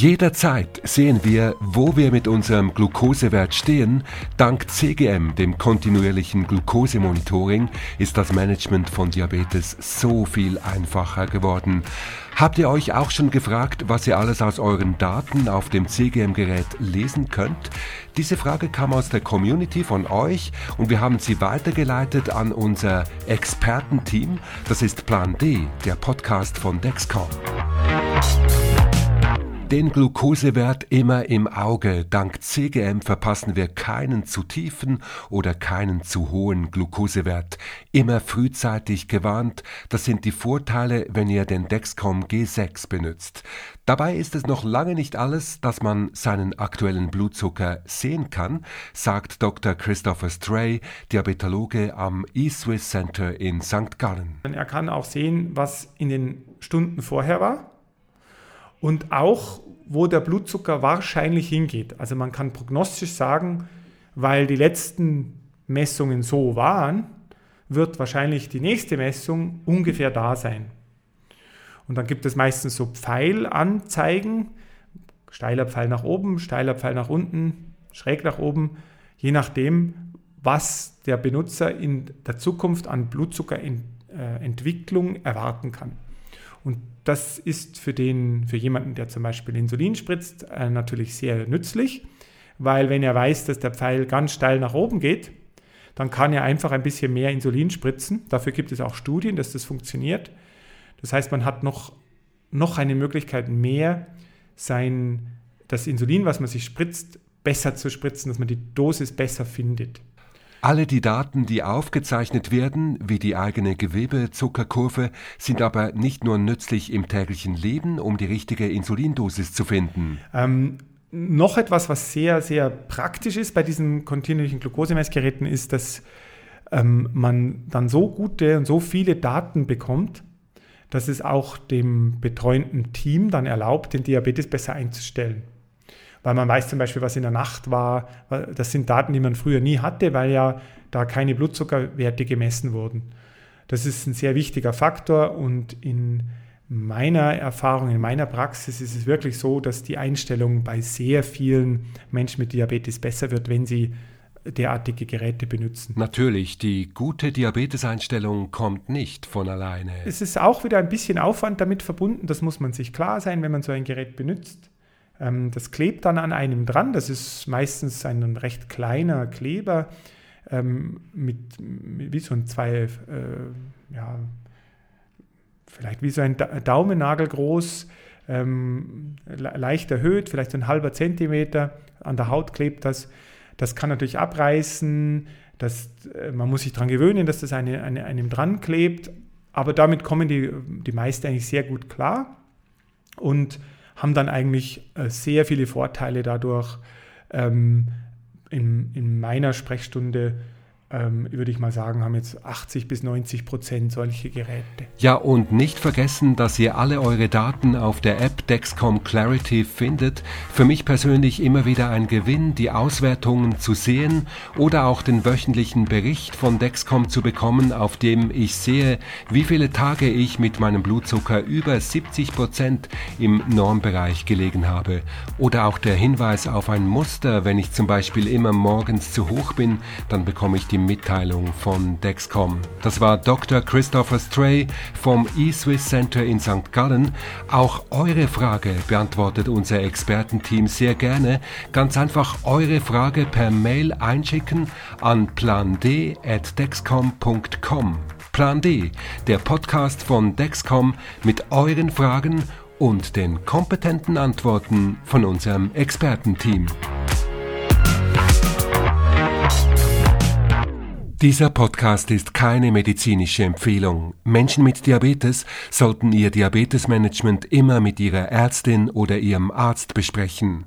Jederzeit sehen wir, wo wir mit unserem Glukosewert stehen. Dank CGM, dem kontinuierlichen Glukosemonitoring, ist das Management von Diabetes so viel einfacher geworden. Habt ihr euch auch schon gefragt, was ihr alles aus euren Daten auf dem CGM-Gerät lesen könnt? Diese Frage kam aus der Community von euch und wir haben sie weitergeleitet an unser Expertenteam. Das ist Plan D, der Podcast von Dexcom. Den Glukosewert immer im Auge. Dank CGM verpassen wir keinen zu tiefen oder keinen zu hohen Glukosewert. Immer frühzeitig gewarnt. Das sind die Vorteile, wenn ihr den Dexcom G6 benutzt. Dabei ist es noch lange nicht alles, dass man seinen aktuellen Blutzucker sehen kann, sagt Dr. Christopher Stray, Diabetologe am eSwiss Center in St. Gallen. Er kann auch sehen, was in den Stunden vorher war und auch, wo der Blutzucker wahrscheinlich hingeht. Also man kann prognostisch sagen, weil die letzten Messungen so waren, wird wahrscheinlich die nächste Messung ungefähr da sein. Und dann gibt es meistens so Pfeilanzeigen, steiler Pfeil nach oben, steiler Pfeil nach unten, schräg nach oben, je nachdem, was der Benutzer in der Zukunft an Blutzuckerentwicklung erwarten kann. Und das ist für, den, für jemanden, der zum Beispiel Insulin spritzt, äh, natürlich sehr nützlich, weil wenn er weiß, dass der Pfeil ganz steil nach oben geht, dann kann er einfach ein bisschen mehr Insulin spritzen. Dafür gibt es auch Studien, dass das funktioniert. Das heißt, man hat noch, noch eine Möglichkeit mehr, sein, das Insulin, was man sich spritzt, besser zu spritzen, dass man die Dosis besser findet. Alle die Daten, die aufgezeichnet werden, wie die eigene Gewebezuckerkurve, sind aber nicht nur nützlich im täglichen Leben, um die richtige Insulindosis zu finden. Ähm, noch etwas, was sehr, sehr praktisch ist bei diesen kontinuierlichen Glukosemessgeräten, ist, dass ähm, man dann so gute und so viele Daten bekommt, dass es auch dem betreuenden Team dann erlaubt, den Diabetes besser einzustellen weil man weiß zum Beispiel, was in der Nacht war. Das sind Daten, die man früher nie hatte, weil ja da keine Blutzuckerwerte gemessen wurden. Das ist ein sehr wichtiger Faktor und in meiner Erfahrung, in meiner Praxis ist es wirklich so, dass die Einstellung bei sehr vielen Menschen mit Diabetes besser wird, wenn sie derartige Geräte benutzen. Natürlich, die gute Diabeteseinstellung kommt nicht von alleine. Es ist auch wieder ein bisschen Aufwand damit verbunden, das muss man sich klar sein, wenn man so ein Gerät benutzt. Ähm, das klebt dann an einem dran. Das ist meistens ein recht kleiner Kleber ähm, mit, wie so ein zwei, äh, ja, vielleicht wie so ein Daumennagel groß, ähm, leicht erhöht, vielleicht so ein halber Zentimeter. An der Haut klebt das. Das kann natürlich abreißen. Das, äh, man muss sich daran gewöhnen, dass das eine, eine, einem dran klebt. Aber damit kommen die, die meisten eigentlich sehr gut klar. Und haben dann eigentlich äh, sehr viele Vorteile dadurch. Ähm, in, in meiner Sprechstunde ähm, würde ich mal sagen, haben jetzt 80 bis 90 Prozent solche Geräte. Ja, und nicht vergessen, dass ihr alle eure Daten auf der App Dexcom Clarity findet. Für mich persönlich immer wieder ein Gewinn, die Auswertungen zu sehen oder auch den wöchentlichen Bericht von Dexcom zu bekommen, auf dem ich sehe, wie viele Tage ich mit meinem Blutzucker über 70 Prozent im Normbereich gelegen habe. Oder auch der Hinweis auf ein Muster, wenn ich zum Beispiel immer morgens zu hoch bin, dann bekomme ich die Mitteilung von Dexcom. Das war Dr. Christopher Stray vom eSwiss Center in St. Gallen. Auch eure Frage beantwortet unser Expertenteam sehr gerne. Ganz einfach eure Frage per Mail einschicken an pland@dexcom.com. Plan D, der Podcast von Dexcom mit euren Fragen und den kompetenten Antworten von unserem Expertenteam. Dieser Podcast ist keine medizinische Empfehlung. Menschen mit Diabetes sollten ihr Diabetesmanagement immer mit ihrer Ärztin oder ihrem Arzt besprechen.